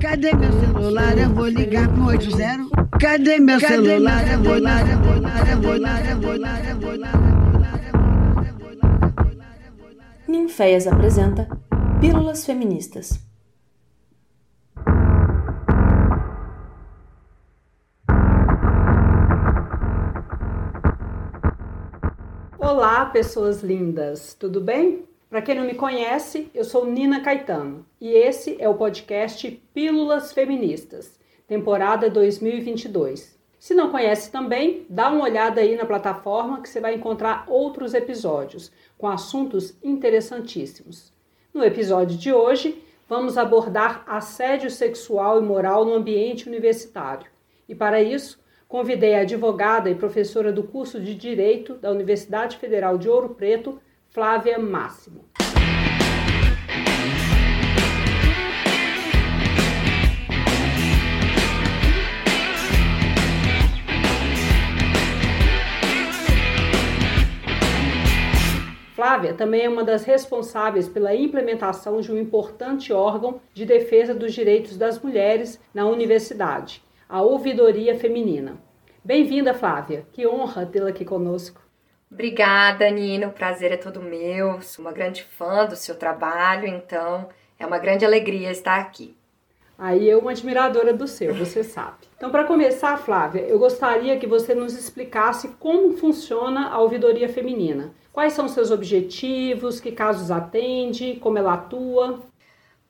Cadê meu celular? Eu vou ligar pro 80. Cadê meu celular? Eu vou ligar, eu vou ligar, eu vou ligar, eu vou ligar, eu vou ligar. Ninféias apresenta Pílulas Feministas. Olá, pessoas lindas, tudo bem? Para quem não me conhece, eu sou Nina Caetano e esse é o podcast Pílulas Feministas, temporada 2022. Se não conhece também, dá uma olhada aí na plataforma que você vai encontrar outros episódios com assuntos interessantíssimos. No episódio de hoje, vamos abordar assédio sexual e moral no ambiente universitário. E para isso, convidei a advogada e professora do curso de Direito da Universidade Federal de Ouro Preto, Flávia Máximo. Flávia também é uma das responsáveis pela implementação de um importante órgão de defesa dos direitos das mulheres na universidade, a Ouvidoria Feminina. Bem-vinda, Flávia. Que honra tê-la aqui conosco. Obrigada, Nina. O prazer é todo meu. Sou uma grande fã do seu trabalho, então é uma grande alegria estar aqui. Aí eu uma admiradora do seu, você sabe. Então, para começar, Flávia, eu gostaria que você nos explicasse como funciona a ouvidoria feminina. Quais são seus objetivos, que casos atende, como ela atua?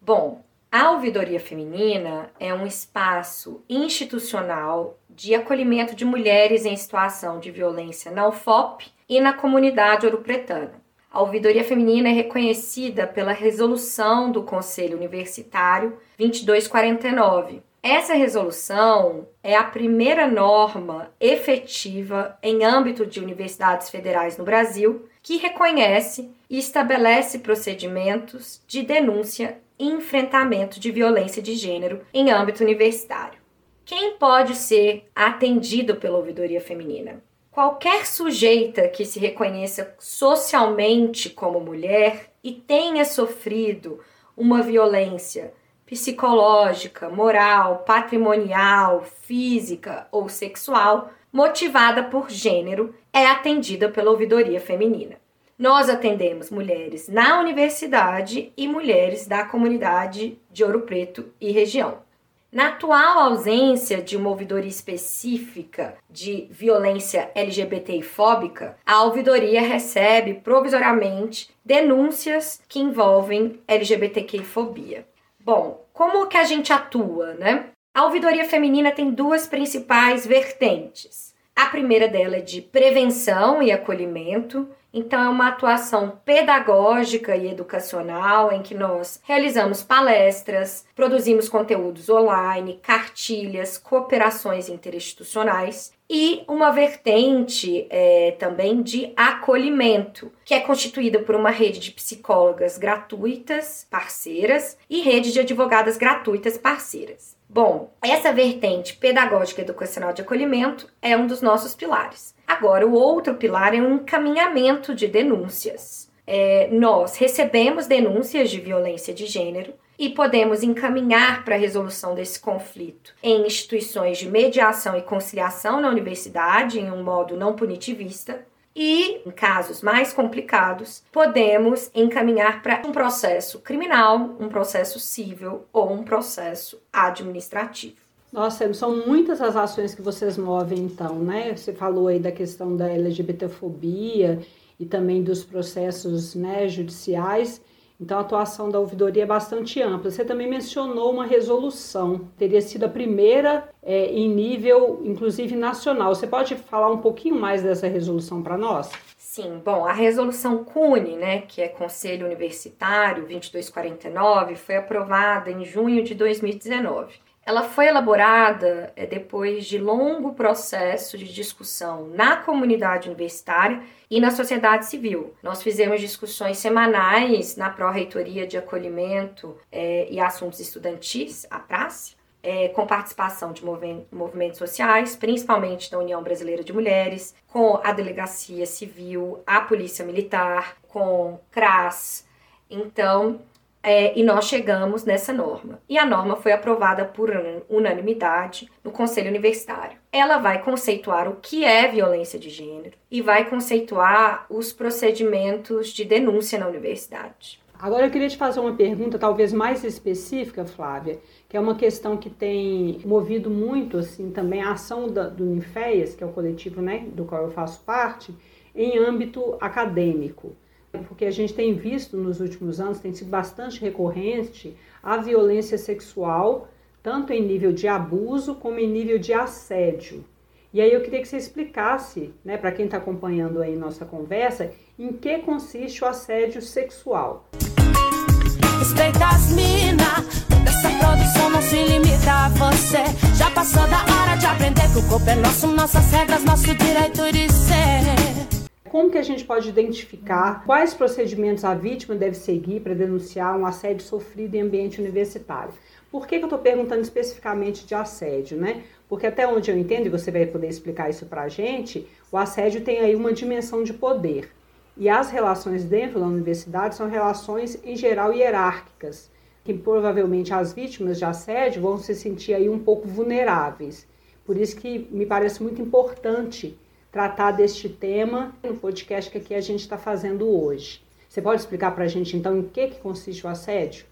Bom, a ouvidoria feminina é um espaço institucional de acolhimento de mulheres em situação de violência na UFOP e na comunidade ouropretana. A ouvidoria feminina é reconhecida pela resolução do Conselho Universitário 2249. Essa resolução é a primeira norma efetiva em âmbito de universidades federais no Brasil que reconhece e estabelece procedimentos de denúncia e enfrentamento de violência de gênero em âmbito universitário. Quem pode ser atendido pela ouvidoria feminina? Qualquer sujeita que se reconheça socialmente como mulher e tenha sofrido uma violência psicológica, moral, patrimonial, física ou sexual motivada por gênero é atendida pela ouvidoria feminina. Nós atendemos mulheres na universidade e mulheres da comunidade de Ouro Preto e região. Na atual ausência de uma ouvidoria específica de violência LGBTI fóbica, a ouvidoria recebe provisoriamente denúncias que envolvem LGBTQI fobia. Bom, como que a gente atua, né? A ouvidoria feminina tem duas principais vertentes. A primeira dela é de prevenção e acolhimento, então, é uma atuação pedagógica e educacional em que nós realizamos palestras, produzimos conteúdos online, cartilhas, cooperações interinstitucionais e uma vertente é, também de acolhimento, que é constituída por uma rede de psicólogas gratuitas, parceiras, e rede de advogadas gratuitas, parceiras. Bom, essa vertente pedagógica educacional de acolhimento é um dos nossos pilares. Agora, o outro pilar é um encaminhamento de denúncias. É, nós recebemos denúncias de violência de gênero e podemos encaminhar para a resolução desse conflito em instituições de mediação e conciliação na universidade, em um modo não punitivista, e, em casos mais complicados, podemos encaminhar para um processo criminal, um processo civil ou um processo administrativo. Nossa, são muitas as ações que vocês movem, então, né? Você falou aí da questão da LGBTfobia e também dos processos né, judiciais. Então, a atuação da ouvidoria é bastante ampla. Você também mencionou uma resolução, teria sido a primeira é, em nível, inclusive, nacional. Você pode falar um pouquinho mais dessa resolução para nós? Sim, bom, a resolução CUNE, né, que é Conselho Universitário 2249, foi aprovada em junho de 2019. Ela foi elaborada é, depois de longo processo de discussão na comunidade universitária e na sociedade civil. Nós fizemos discussões semanais na Pró-Reitoria de Acolhimento é, e Assuntos Estudantis, a PRACE, é, com participação de movimentos sociais, principalmente da União Brasileira de Mulheres, com a Delegacia Civil, a Polícia Militar, com CRAS. Então, é, e nós chegamos nessa norma. E a norma foi aprovada por unanimidade no Conselho Universitário. Ela vai conceituar o que é violência de gênero e vai conceituar os procedimentos de denúncia na universidade. Agora eu queria te fazer uma pergunta talvez mais específica, Flávia, que é uma questão que tem movido muito assim também a ação da, do Ninféias, que é o coletivo né, do qual eu faço parte, em âmbito acadêmico. Porque a gente tem visto nos últimos anos, tem sido bastante recorrente a violência sexual, tanto em nível de abuso como em nível de assédio. E aí eu queria que você explicasse, né, para quem está acompanhando aí nossa conversa, em que consiste o assédio sexual. Respeita as mina, dessa produção não se limita a você. Já passou da hora de aprender que o corpo é nosso, nossas regras, nosso direito de ser. Como que a gente pode identificar quais procedimentos a vítima deve seguir para denunciar um assédio sofrido em ambiente universitário? Por que, que eu estou perguntando especificamente de assédio, né? Porque até onde eu entendo, e você vai poder explicar isso para a gente, o assédio tem aí uma dimensão de poder. E as relações dentro da universidade são relações, em geral, hierárquicas, que provavelmente as vítimas de assédio vão se sentir aí um pouco vulneráveis. Por isso que me parece muito importante tratar deste tema no podcast que aqui a gente está fazendo hoje. Você pode explicar para a gente, então, em que, que consiste o assédio?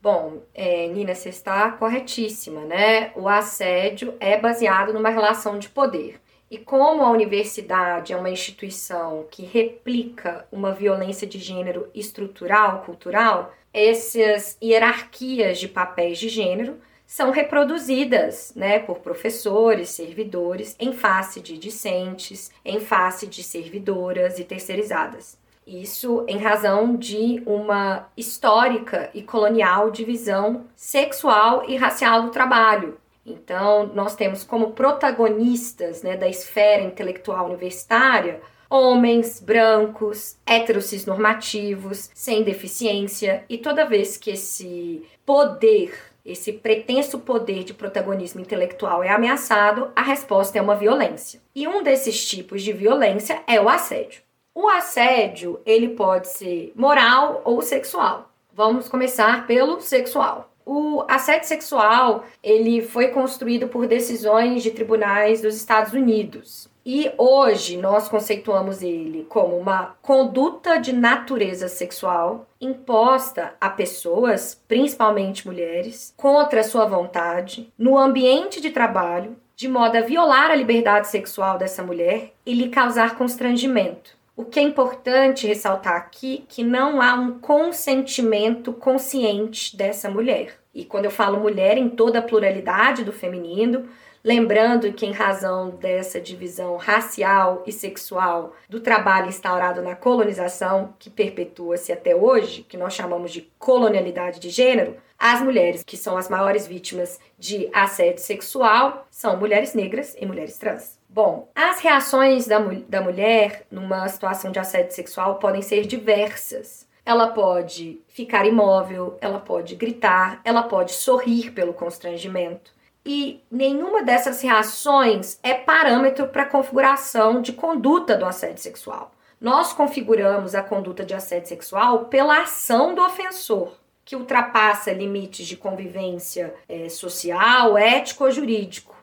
Bom, é, Nina, você está corretíssima, né? O assédio é baseado numa relação de poder. E como a universidade é uma instituição que replica uma violência de gênero estrutural, cultural, essas hierarquias de papéis de gênero são reproduzidas né, por professores, servidores, em face de discentes, em face de servidoras e terceirizadas. Isso em razão de uma histórica e colonial divisão sexual e racial do trabalho. Então, nós temos como protagonistas né, da esfera intelectual universitária homens brancos, heterocis normativos, sem deficiência, e toda vez que esse poder, esse pretenso poder de protagonismo intelectual é ameaçado, a resposta é uma violência. E um desses tipos de violência é o assédio. O assédio, ele pode ser moral ou sexual. Vamos começar pelo sexual. O assédio sexual, ele foi construído por decisões de tribunais dos Estados Unidos. E hoje nós conceituamos ele como uma conduta de natureza sexual imposta a pessoas, principalmente mulheres, contra sua vontade, no ambiente de trabalho, de modo a violar a liberdade sexual dessa mulher e lhe causar constrangimento. O que é importante ressaltar aqui que não há um consentimento consciente dessa mulher. E quando eu falo mulher em toda a pluralidade do feminino, lembrando que em razão dessa divisão racial e sexual do trabalho instaurado na colonização, que perpetua-se até hoje, que nós chamamos de colonialidade de gênero, as mulheres que são as maiores vítimas de assédio sexual são mulheres negras e mulheres trans. Bom, as reações da, da mulher numa situação de assédio sexual podem ser diversas. Ela pode ficar imóvel, ela pode gritar, ela pode sorrir pelo constrangimento. E nenhuma dessas reações é parâmetro para configuração de conduta do assédio sexual. Nós configuramos a conduta de assédio sexual pela ação do ofensor, que ultrapassa limites de convivência é, social, ético ou jurídico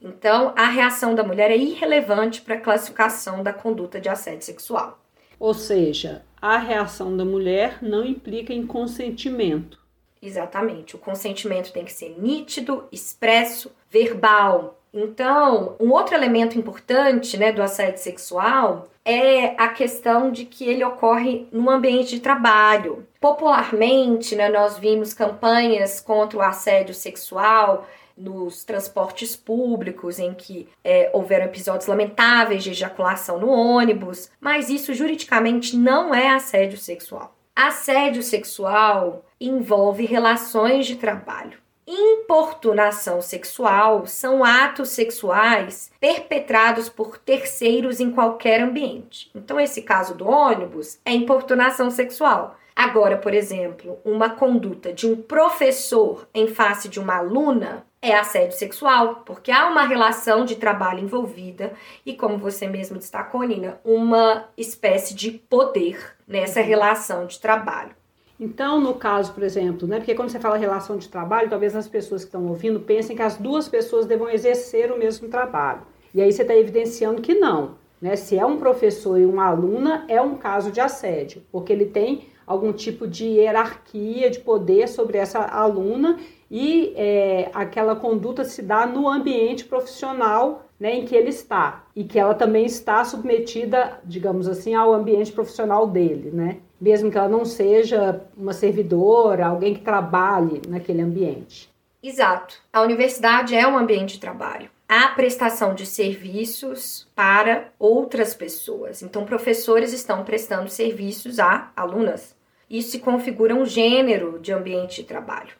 então, a reação da mulher é irrelevante para a classificação da conduta de assédio sexual. Ou seja, a reação da mulher não implica em consentimento. Exatamente. O consentimento tem que ser nítido, expresso, verbal. Então, um outro elemento importante né, do assédio sexual é a questão de que ele ocorre no ambiente de trabalho. Popularmente, né, nós vimos campanhas contra o assédio sexual nos transportes públicos, em que é, houveram episódios lamentáveis de ejaculação no ônibus, mas isso juridicamente não é assédio sexual. Assédio sexual envolve relações de trabalho. Importunação sexual são atos sexuais perpetrados por terceiros em qualquer ambiente. Então, esse caso do ônibus é importunação sexual. Agora, por exemplo, uma conduta de um professor em face de uma aluna é assédio sexual, porque há uma relação de trabalho envolvida e, como você mesmo destacou, Nina, uma espécie de poder nessa uhum. relação de trabalho. Então, no caso, por exemplo, né, porque quando você fala relação de trabalho, talvez as pessoas que estão ouvindo pensem que as duas pessoas devam exercer o mesmo trabalho. E aí você está evidenciando que não. Né? Se é um professor e uma aluna, é um caso de assédio, porque ele tem algum tipo de hierarquia de poder sobre essa aluna e é, aquela conduta se dá no ambiente profissional né, em que ele está e que ela também está submetida, digamos assim, ao ambiente profissional dele, né? Mesmo que ela não seja uma servidora, alguém que trabalhe naquele ambiente. Exato. A universidade é um ambiente de trabalho a prestação de serviços para outras pessoas. Então, professores estão prestando serviços a alunas. Isso se configura um gênero de ambiente de trabalho.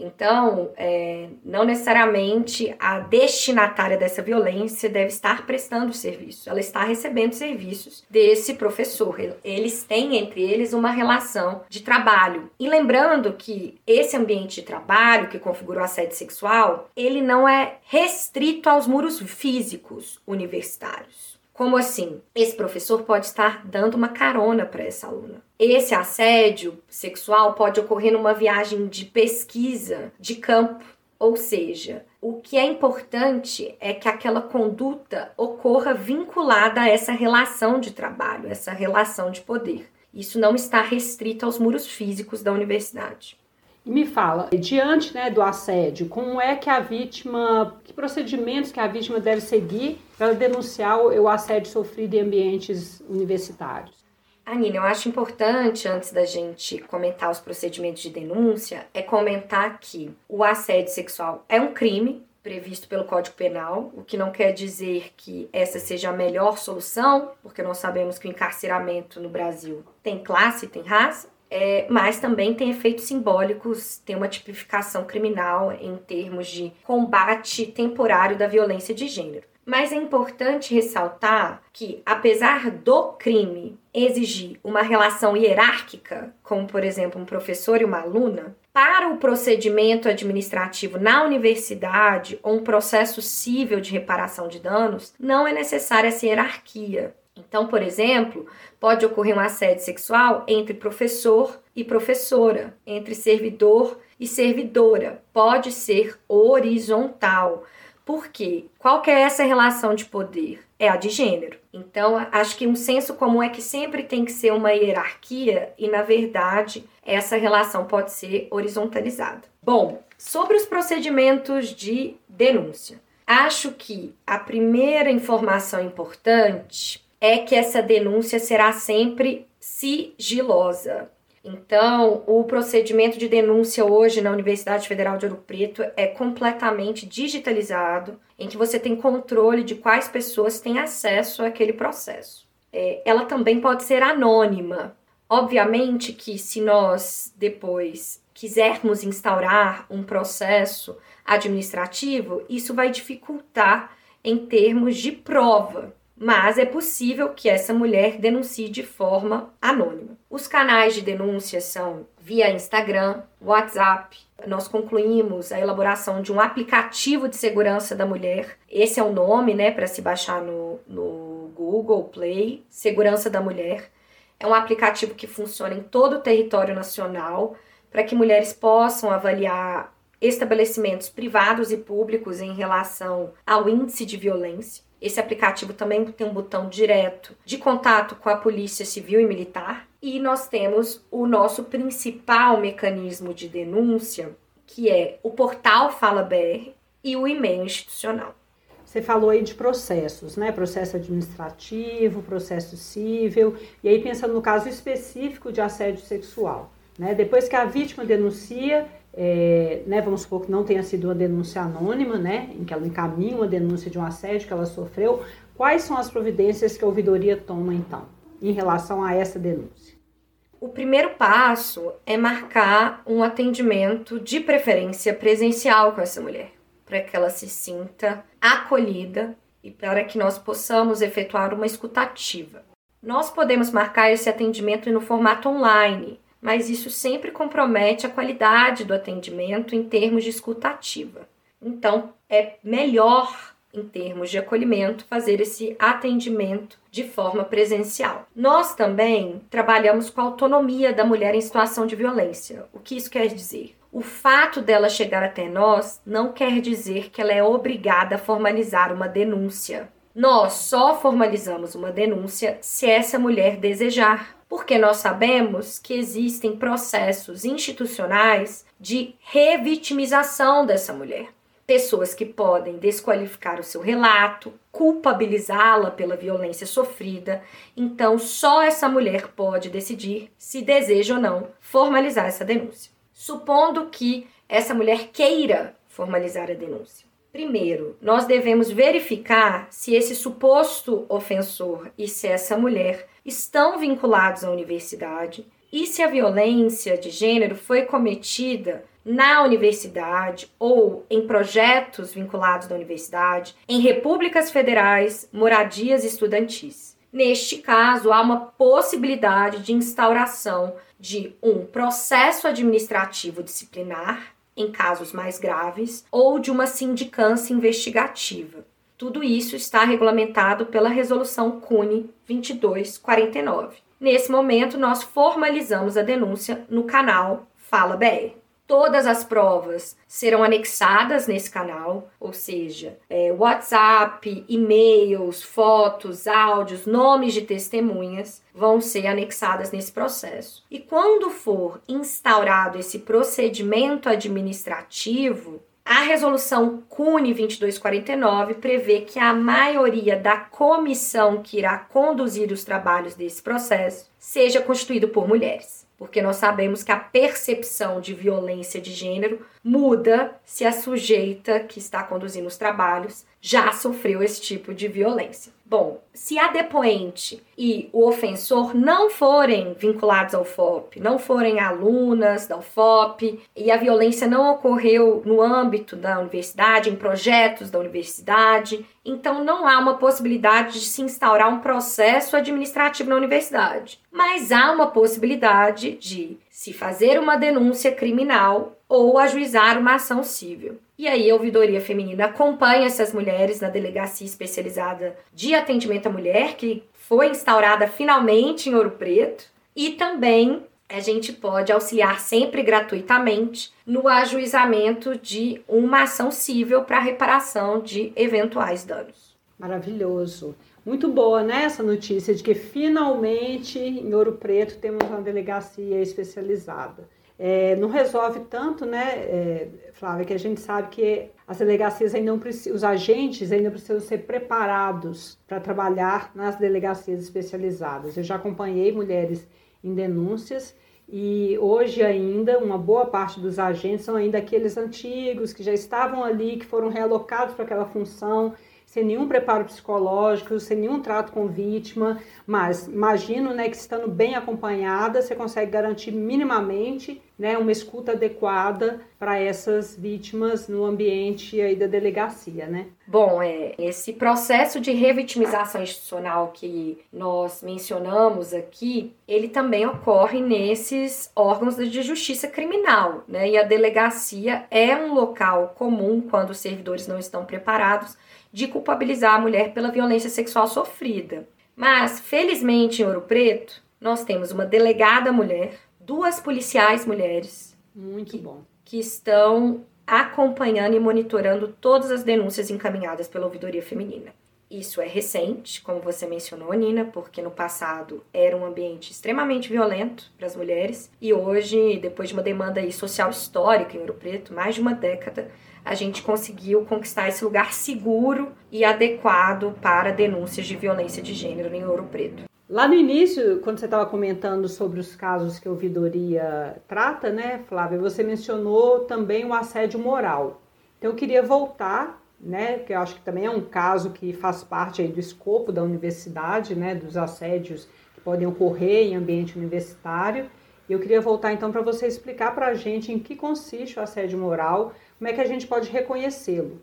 Então, é, não necessariamente a destinatária dessa violência deve estar prestando serviço, ela está recebendo serviços desse professor. Eles têm entre eles uma relação de trabalho. E lembrando que esse ambiente de trabalho que configura o assédio sexual, ele não é restrito aos muros físicos universitários. Como assim? Esse professor pode estar dando uma carona para essa aluna. Esse assédio sexual pode ocorrer numa viagem de pesquisa de campo, ou seja, o que é importante é que aquela conduta ocorra vinculada a essa relação de trabalho, essa relação de poder. Isso não está restrito aos muros físicos da universidade. E me fala, diante né, do assédio, como é que a vítima, que procedimentos que a vítima deve seguir para denunciar o, o assédio sofrido em ambientes universitários? Anina, eu acho importante, antes da gente comentar os procedimentos de denúncia, é comentar que o assédio sexual é um crime previsto pelo Código Penal, o que não quer dizer que essa seja a melhor solução, porque nós sabemos que o encarceramento no Brasil tem classe, tem raça, é, mas também tem efeitos simbólicos, tem uma tipificação criminal em termos de combate temporário da violência de gênero. Mas é importante ressaltar que, apesar do crime exigir uma relação hierárquica, como por exemplo um professor e uma aluna, para o procedimento administrativo na universidade ou um processo civil de reparação de danos, não é necessária essa hierarquia. Então, por exemplo, pode ocorrer um assédio sexual entre professor e professora, entre servidor e servidora. Pode ser horizontal. Por quê? Qual que é essa relação de poder? É a de gênero. Então, acho que um senso comum é que sempre tem que ser uma hierarquia e, na verdade, essa relação pode ser horizontalizada. Bom, sobre os procedimentos de denúncia. Acho que a primeira informação importante é que essa denúncia será sempre sigilosa. Então, o procedimento de denúncia hoje na Universidade Federal de Ouro Preto é completamente digitalizado, em que você tem controle de quais pessoas têm acesso àquele processo. É, ela também pode ser anônima. Obviamente que se nós depois quisermos instaurar um processo administrativo, isso vai dificultar em termos de prova mas é possível que essa mulher denuncie de forma anônima. Os canais de denúncia são via Instagram, WhatsApp. Nós concluímos a elaboração de um aplicativo de segurança da mulher. Esse é o nome, né, para se baixar no, no Google Play, Segurança da Mulher. É um aplicativo que funciona em todo o território nacional para que mulheres possam avaliar estabelecimentos privados e públicos em relação ao índice de violência. Esse aplicativo também tem um botão direto de contato com a Polícia Civil e Militar. E nós temos o nosso principal mecanismo de denúncia, que é o portal Fala BR e o e-mail institucional. Você falou aí de processos, né? Processo administrativo, processo civil, e aí pensando no caso específico de assédio sexual. Né? Depois que a vítima denuncia, é, né, vamos supor que não tenha sido uma denúncia anônima, né, em que ela encaminha uma denúncia de um assédio que ela sofreu, quais são as providências que a ouvidoria toma então, em relação a essa denúncia? O primeiro passo é marcar um atendimento de preferência presencial com essa mulher, para que ela se sinta acolhida e para que nós possamos efetuar uma escutativa. Nós podemos marcar esse atendimento no formato online, mas isso sempre compromete a qualidade do atendimento em termos de escutativa. Então, é melhor em termos de acolhimento, fazer esse atendimento de forma presencial. Nós também trabalhamos com a autonomia da mulher em situação de violência. O que isso quer dizer? O fato dela chegar até nós não quer dizer que ela é obrigada a formalizar uma denúncia. Nós só formalizamos uma denúncia se essa mulher desejar, porque nós sabemos que existem processos institucionais de revitimização dessa mulher pessoas que podem desqualificar o seu relato, culpabilizá-la pela violência sofrida. Então, só essa mulher pode decidir se deseja ou não formalizar essa denúncia. Supondo que essa mulher queira formalizar a denúncia. Primeiro, nós devemos verificar se esse suposto ofensor e se essa mulher estão vinculados à universidade e se a violência de gênero foi cometida na universidade ou em projetos vinculados à universidade, em repúblicas federais, moradias estudantis. Neste caso, há uma possibilidade de instauração de um processo administrativo disciplinar, em casos mais graves, ou de uma sindicância investigativa. Tudo isso está regulamentado pela Resolução CUNE 2249. Nesse momento, nós formalizamos a denúncia no canal Fala BR. Todas as provas serão anexadas nesse canal, ou seja, é, WhatsApp, e-mails, fotos, áudios, nomes de testemunhas vão ser anexadas nesse processo. E quando for instaurado esse procedimento administrativo, a resolução CUNE 2249 prevê que a maioria da comissão que irá conduzir os trabalhos desse processo seja constituído por mulheres porque nós sabemos que a percepção de violência de gênero muda se a sujeita que está conduzindo os trabalhos já sofreu esse tipo de violência. Bom, se a depoente e o ofensor não forem vinculados ao FOP, não forem alunas da UFOP e a violência não ocorreu no âmbito da universidade, em projetos da universidade, então não há uma possibilidade de se instaurar um processo administrativo na universidade. Mas há uma possibilidade de se fazer uma denúncia criminal ou ajuizar uma ação civil. E aí a ouvidoria feminina acompanha essas mulheres na delegacia especializada de atendimento à mulher, que foi instaurada finalmente em Ouro Preto, e também a gente pode auxiliar sempre gratuitamente no ajuizamento de uma ação civil para reparação de eventuais danos. Maravilhoso. Muito boa, né, essa notícia de que finalmente em Ouro Preto temos uma delegacia especializada. É, não resolve tanto, né, é, Flávia, que a gente sabe que as delegacias ainda não precisam, os agentes ainda precisam ser preparados para trabalhar nas delegacias especializadas. Eu já acompanhei mulheres em denúncias e hoje ainda uma boa parte dos agentes são ainda aqueles antigos que já estavam ali, que foram realocados para aquela função sem nenhum preparo psicológico, sem nenhum trato com vítima, mas imagino né, que estando bem acompanhada, você consegue garantir minimamente né, uma escuta adequada para essas vítimas no ambiente aí da delegacia, né? Bom, é, esse processo de revitimização institucional que nós mencionamos aqui, ele também ocorre nesses órgãos de justiça criminal, né? E a delegacia é um local comum quando os servidores não estão preparados de culpabilizar a mulher pela violência sexual sofrida. Mas, felizmente, em Ouro Preto, nós temos uma delegada mulher, duas policiais mulheres. Muito que, bom. Que estão acompanhando e monitorando todas as denúncias encaminhadas pela ouvidoria feminina. Isso é recente, como você mencionou, Nina, porque no passado era um ambiente extremamente violento para as mulheres e hoje, depois de uma demanda social histórica em Ouro Preto, mais de uma década, a gente conseguiu conquistar esse lugar seguro e adequado para denúncias de violência de gênero em Ouro Preto. Lá no início, quando você estava comentando sobre os casos que a ouvidoria trata, né, Flávia, você mencionou também o assédio moral. Então eu queria voltar, né, que eu acho que também é um caso que faz parte do escopo da universidade, né, dos assédios que podem ocorrer em ambiente universitário. E eu queria voltar então para você explicar para a gente em que consiste o assédio moral, como é que a gente pode reconhecê-lo?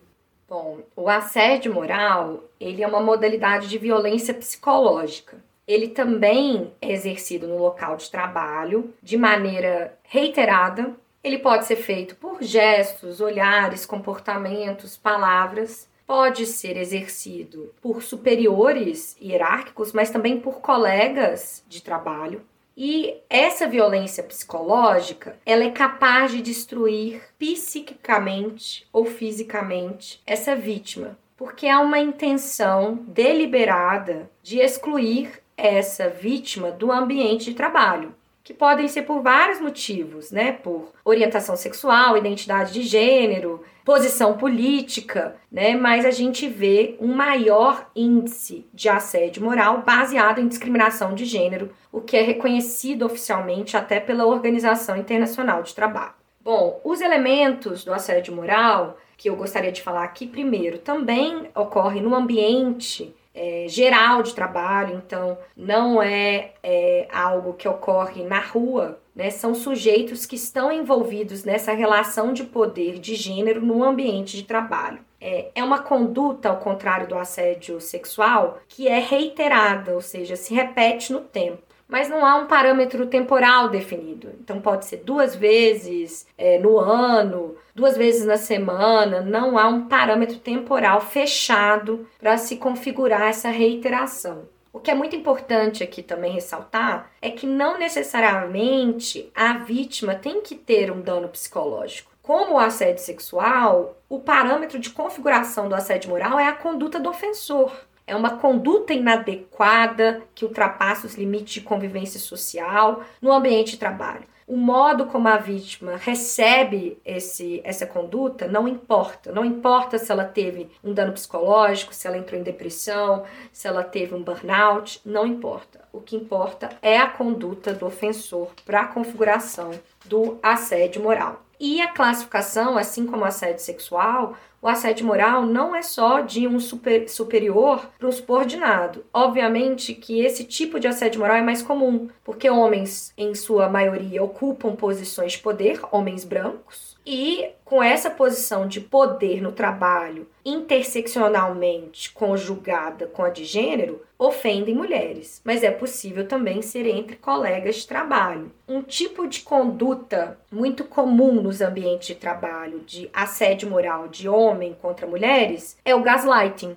Bom, o assédio moral, ele é uma modalidade de violência psicológica. Ele também é exercido no local de trabalho de maneira reiterada. Ele pode ser feito por gestos, olhares, comportamentos, palavras. pode ser exercido por superiores hierárquicos, mas também por colegas de trabalho. E essa violência psicológica, ela é capaz de destruir psiquicamente ou fisicamente essa vítima, porque há uma intenção deliberada de excluir essa vítima do ambiente de trabalho que podem ser por vários motivos, né? Por orientação sexual, identidade de gênero, posição política, né? Mas a gente vê um maior índice de assédio moral baseado em discriminação de gênero, o que é reconhecido oficialmente até pela Organização Internacional de Trabalho. Bom, os elementos do assédio moral que eu gostaria de falar aqui primeiro também ocorre no ambiente é, geral de trabalho, então não é, é algo que ocorre na rua, né? São sujeitos que estão envolvidos nessa relação de poder de gênero no ambiente de trabalho. É, é uma conduta, ao contrário do assédio sexual, que é reiterada, ou seja, se repete no tempo mas não há um parâmetro temporal definido. Então pode ser duas vezes é, no ano, duas vezes na semana, não há um parâmetro temporal fechado para se configurar essa reiteração. O que é muito importante aqui também ressaltar é que não necessariamente a vítima tem que ter um dano psicológico. Como o assédio sexual, o parâmetro de configuração do assédio moral é a conduta do ofensor é uma conduta inadequada que ultrapassa os limites de convivência social no ambiente de trabalho. O modo como a vítima recebe esse, essa conduta não importa. Não importa se ela teve um dano psicológico, se ela entrou em depressão, se ela teve um burnout, não importa. O que importa é a conduta do ofensor para a configuração do assédio moral. E a classificação, assim como o assédio sexual, o assédio moral não é só de um super, superior para um subordinado. Obviamente que esse tipo de assédio moral é mais comum, porque homens, em sua maioria, ocupam posições de poder, homens brancos, e com essa posição de poder no trabalho interseccionalmente conjugada com a de gênero, ofendem mulheres, mas é possível também ser entre colegas de trabalho. Um tipo de conduta muito comum nos ambientes de trabalho de assédio moral de homem contra mulheres é o gaslighting.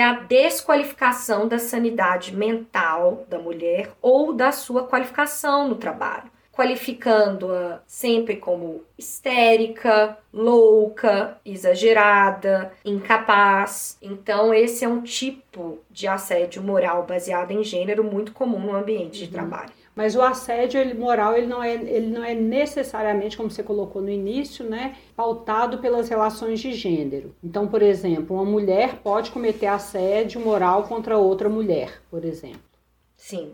É a desqualificação da sanidade mental da mulher ou da sua qualificação no trabalho, qualificando-a sempre como histérica, louca, exagerada, incapaz. Então, esse é um tipo de assédio moral baseado em gênero muito comum no ambiente de uhum. trabalho. Mas o assédio ele, moral ele não, é, ele não é necessariamente, como você colocou no início, né, pautado pelas relações de gênero. Então, por exemplo, uma mulher pode cometer assédio moral contra outra mulher, por exemplo. Sim.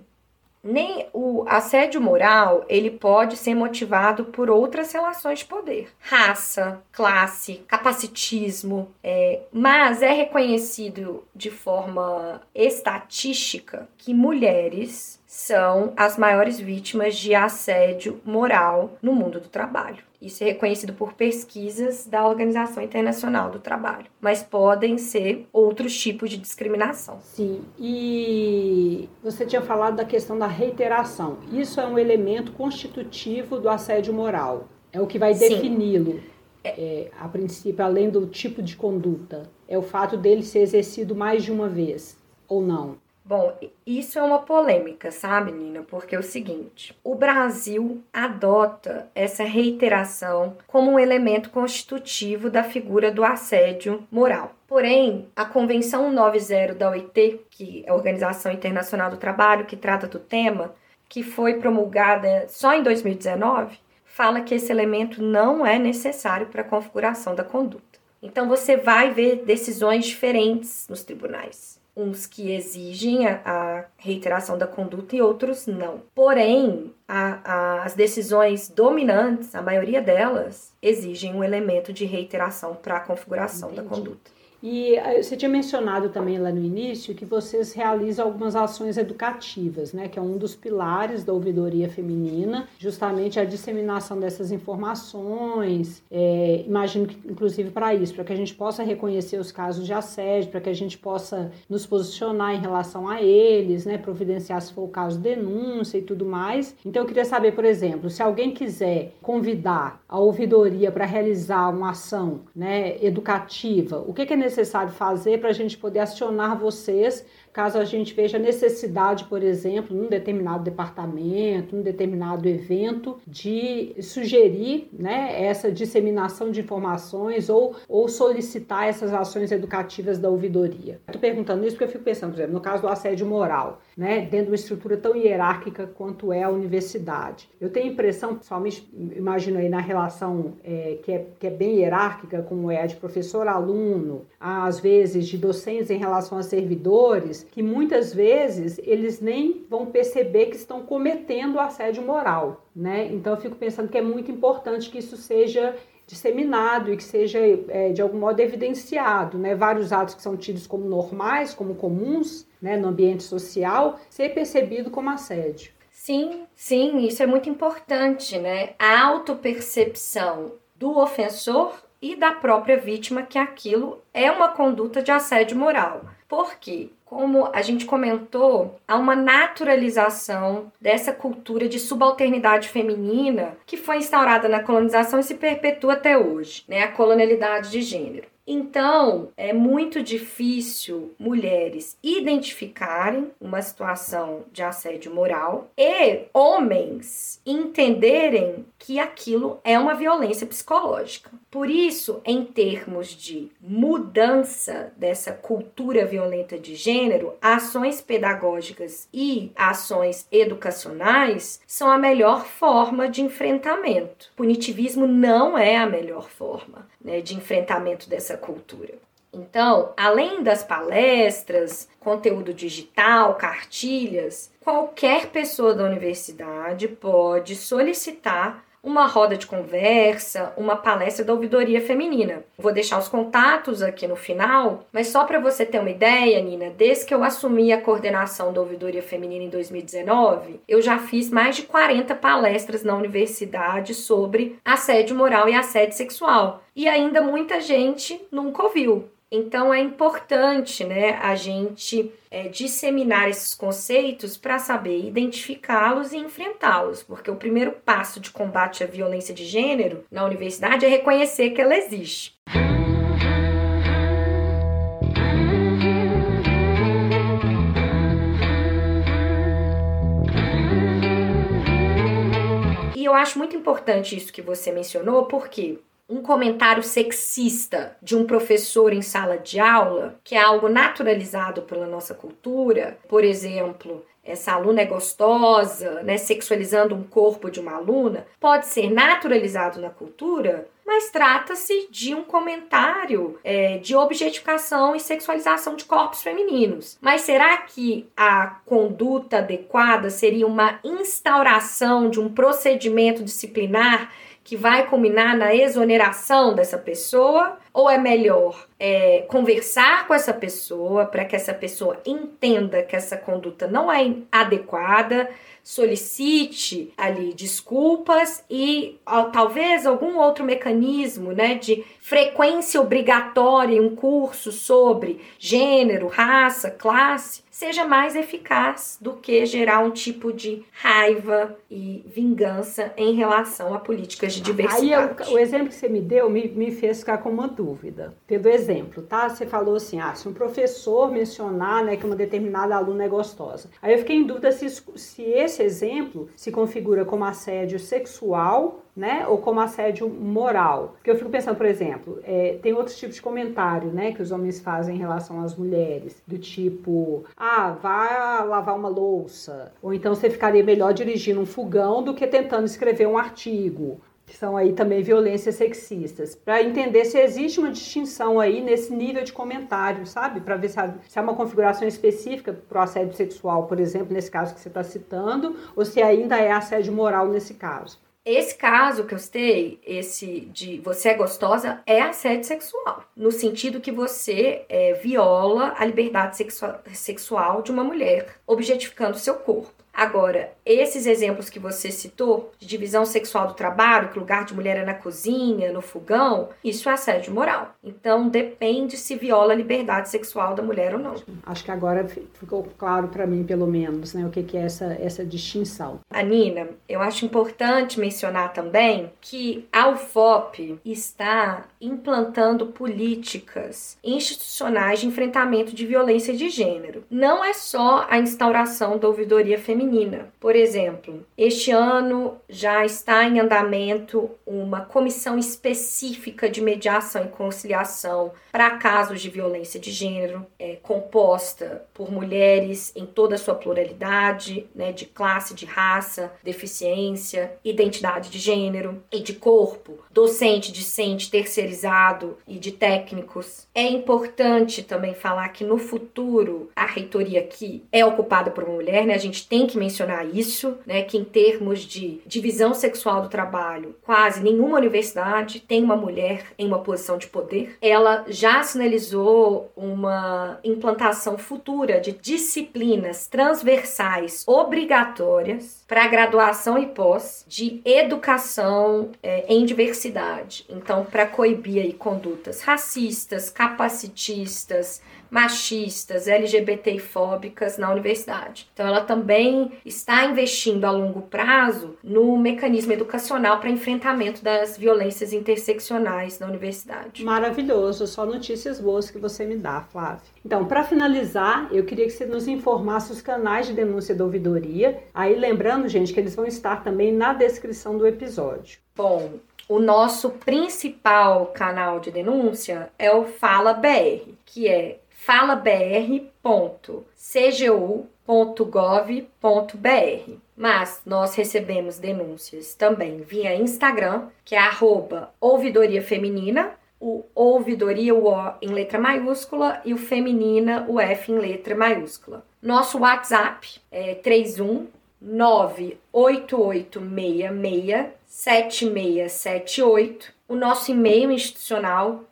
Nem o assédio moral, ele pode ser motivado por outras relações de poder. Raça, classe, capacitismo, é, mas é reconhecido de forma estatística que mulheres são as maiores vítimas de assédio moral no mundo do trabalho. Isso é reconhecido por pesquisas da Organização Internacional do Trabalho, mas podem ser outros tipos de discriminação. Sim, e você tinha falado da questão da reiteração. Isso é um elemento constitutivo do assédio moral. É o que vai defini-lo. É, a princípio, além do tipo de conduta, é o fato dele ser exercido mais de uma vez, ou não? Bom, isso é uma polêmica, sabe, Nina? Porque é o seguinte: o Brasil adota essa reiteração como um elemento constitutivo da figura do assédio moral. Porém, a Convenção 90 da OIT, que é a Organização Internacional do Trabalho, que trata do tema, que foi promulgada só em 2019, fala que esse elemento não é necessário para a configuração da conduta. Então, você vai ver decisões diferentes nos tribunais uns que exigem a, a, reiteração da conduta e outros não. Porém, a, a, as decisões dominantes, a maioria delas, exigem um elemento de reiteração para a configuração Entendi. da conduta. E eh, você tinha mencionado também lá no início que vocês realizam algumas ações educativas, né? Que é um dos pilares da ouvidoria feminina, justamente a disseminação dessas informações. É, imagino que, inclusive, para isso, para que a gente possa reconhecer os casos de assédio, para que a gente possa nos posicionar em relação a eles, né? Providenciar se for o caso denúncia e tudo mais. Então, eu queria saber, por exemplo, se alguém quiser convidar a ouvidoria para realizar uma ação né, educativa, o que, que é necessário fazer para a gente poder acionar vocês caso a gente veja necessidade, por exemplo, num determinado departamento, num determinado evento, de sugerir né, essa disseminação de informações ou, ou solicitar essas ações educativas da ouvidoria. Estou perguntando isso porque eu fico pensando, por exemplo, no caso do assédio moral, né, dentro de uma estrutura tão hierárquica quanto é a universidade. Eu tenho a impressão, principalmente, imagino aí na relação é, que, é, que é bem hierárquica, como é a de professor-aluno, às vezes de docentes em relação a servidores, que muitas vezes eles nem vão perceber que estão cometendo assédio moral, né? Então eu fico pensando que é muito importante que isso seja disseminado e que seja é, de algum modo evidenciado, né? Vários atos que são tidos como normais, como comuns, né, no ambiente social, ser percebido como assédio. Sim, sim, isso é muito importante, né? A autopercepção do ofensor e da própria vítima que aquilo é uma conduta de assédio moral. Por quê? Como a gente comentou, há uma naturalização dessa cultura de subalternidade feminina que foi instaurada na colonização e se perpetua até hoje, né? A colonialidade de gênero. Então, é muito difícil mulheres identificarem uma situação de assédio moral e homens entenderem que aquilo é uma violência psicológica. Por isso, em termos de mudança dessa cultura violenta de gênero, ações pedagógicas e ações educacionais são a melhor forma de enfrentamento. Punitivismo não é a melhor forma né, de enfrentamento dessa cultura. Então, além das palestras, conteúdo digital, cartilhas, qualquer pessoa da universidade pode solicitar uma roda de conversa, uma palestra da ouvidoria feminina. Vou deixar os contatos aqui no final, mas só para você ter uma ideia, Nina, desde que eu assumi a coordenação da ouvidoria feminina em 2019, eu já fiz mais de 40 palestras na universidade sobre assédio moral e assédio sexual. E ainda muita gente nunca ouviu. Então é importante, né, a gente é, disseminar esses conceitos para saber identificá-los e enfrentá-los, porque o primeiro passo de combate à violência de gênero na universidade é reconhecer que ela existe. E eu acho muito importante isso que você mencionou, porque um comentário sexista de um professor em sala de aula, que é algo naturalizado pela nossa cultura, por exemplo, essa aluna é gostosa, né, sexualizando um corpo de uma aluna, pode ser naturalizado na cultura, mas trata-se de um comentário é, de objetificação e sexualização de corpos femininos. Mas será que a conduta adequada seria uma instauração de um procedimento disciplinar que vai culminar na exoneração dessa pessoa? Ou é melhor é, conversar com essa pessoa para que essa pessoa entenda que essa conduta não é adequada, solicite ali desculpas e ó, talvez algum outro mecanismo né, de frequência obrigatória em um curso sobre gênero, raça, classe seja mais eficaz do que gerar um tipo de raiva e vingança em relação a políticas de diversidade. Aí o, o exemplo que você me deu me, me fez ficar com uma dúvida. Pelo exemplo, tá? Você falou assim, ah, se um professor mencionar né, que uma determinada aluna é gostosa. Aí eu fiquei em dúvida se, se esse exemplo se configura como assédio sexual né? Ou como assédio moral. Porque eu fico pensando, por exemplo, é, tem outros tipos de comentário, né? Que os homens fazem em relação às mulheres. Do tipo, ah, vá lavar uma louça. Ou então você ficaria melhor dirigindo um fogão do que tentando escrever um artigo que são aí também violências sexistas, para entender se existe uma distinção aí nesse nível de comentário, sabe? Para ver se há, se uma configuração específica para o assédio sexual, por exemplo, nesse caso que você está citando, ou se ainda é assédio moral nesse caso. Esse caso que eu citei, esse de você é gostosa, é assédio sexual. No sentido que você é, viola a liberdade sexual, sexual de uma mulher, objetificando seu corpo. Agora, esses exemplos que você citou, de divisão sexual do trabalho, que o lugar de mulher é na cozinha, no fogão, isso é assédio moral. Então, depende se viola a liberdade sexual da mulher ou não. Acho que agora ficou claro para mim, pelo menos, né, o que, que é essa, essa distinção. Anina, eu acho importante mencionar também que a UFOP está implantando políticas institucionais de enfrentamento de violência de gênero. Não é só a instauração da ouvidoria feminina feminina. Por exemplo, este ano já está em andamento uma comissão específica de mediação e conciliação para casos de violência de gênero, é, composta por mulheres em toda a sua pluralidade, né, de classe, de raça, deficiência, identidade de gênero e de corpo, docente, discente, terceirizado e de técnicos. É importante também falar que no futuro a reitoria aqui é ocupada por uma mulher, né? A gente tem que mencionar isso, né, que em termos de divisão sexual do trabalho, quase nenhuma universidade tem uma mulher em uma posição de poder. Ela já sinalizou uma implantação futura de disciplinas transversais obrigatórias para graduação e pós de educação é, em diversidade. Então, para coibir aí condutas racistas, capacitistas, machistas, LGBTfóbicas na universidade. Então, ela também está investindo a longo prazo no mecanismo educacional para enfrentamento das violências interseccionais na universidade. Maravilhoso, só notícias boas que você me dá, Flávia. Então, para finalizar, eu queria que você nos informasse os canais de denúncia da ouvidoria. Aí, lembrando, gente, que eles vão estar também na descrição do episódio. Bom, o nosso principal canal de denúncia é o Fala BR, que é falabr.cgu.gov.br. Mas nós recebemos denúncias também via Instagram, que é arroba ouvidoria feminina, o ouvidoria o O em letra maiúscula e o feminina o F em letra maiúscula. Nosso WhatsApp é 31 7678. O nosso e-mail institucional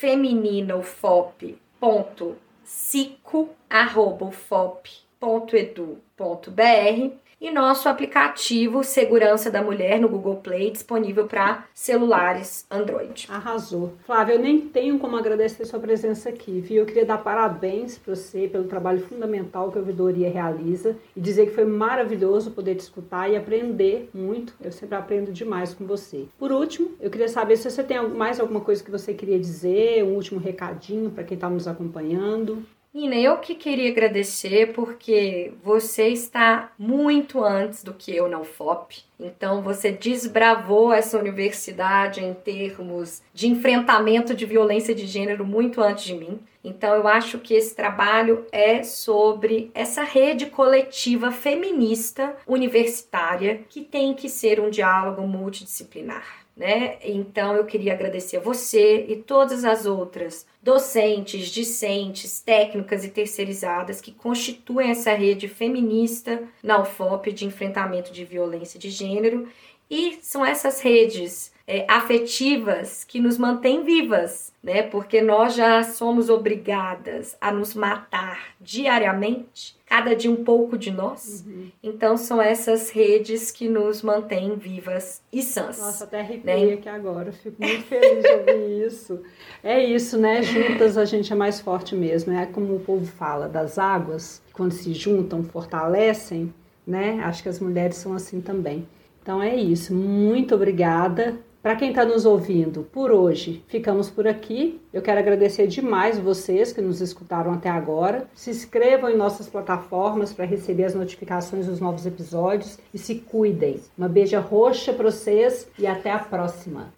ouve.femininaufop.com femininaufop.sico.ufop.edu.br e nosso aplicativo Segurança da Mulher no Google Play, disponível para celulares Android. Arrasou. Flávia, eu nem tenho como agradecer sua presença aqui, viu? Eu queria dar parabéns para você pelo trabalho fundamental que a ouvidoria realiza e dizer que foi maravilhoso poder te escutar e aprender muito. Eu sempre aprendo demais com você. Por último, eu queria saber se você tem mais alguma coisa que você queria dizer, um último recadinho para quem está nos acompanhando. Nina, eu que queria agradecer porque você está muito antes do que eu na UFOP. Então você desbravou essa universidade em termos de enfrentamento de violência de gênero muito antes de mim. Então eu acho que esse trabalho é sobre essa rede coletiva feminista universitária que tem que ser um diálogo multidisciplinar né? Então eu queria agradecer a você e todas as outras docentes, discentes, técnicas e terceirizadas que constituem essa rede feminista na UFOP de enfrentamento de violência de gênero e são essas redes é, afetivas que nos mantêm vivas, né? Porque nós já somos obrigadas a nos matar diariamente, cada dia um pouco de nós. Uhum. Então são essas redes que nos mantêm vivas e sãs. Nossa, até arrepiei né? aqui agora. Fico muito feliz de ouvir isso. É isso, né? Juntas a gente é mais forte mesmo. É como o povo fala das águas, quando se juntam, fortalecem, né? Acho que as mulheres são assim também. Então é isso. Muito obrigada para quem está nos ouvindo, por hoje ficamos por aqui. Eu quero agradecer demais vocês que nos escutaram até agora. Se inscrevam em nossas plataformas para receber as notificações dos novos episódios e se cuidem. Uma beija roxa para vocês e até a próxima.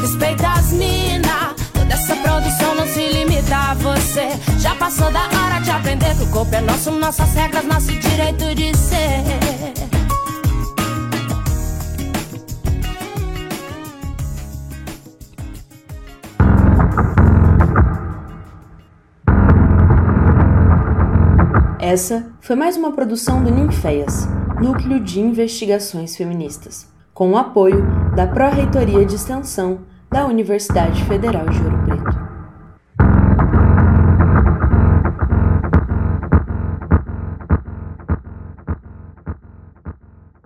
Respeita as mina, toda essa produção não se limita a você. Já passou da hora de aprender que o corpo é nosso, nossas regras, nosso direito de ser. Essa foi mais uma produção do Ninféias, Núcleo de Investigações Feministas, com o apoio da Pró-Reitoria de Extensão da Universidade Federal de Preto.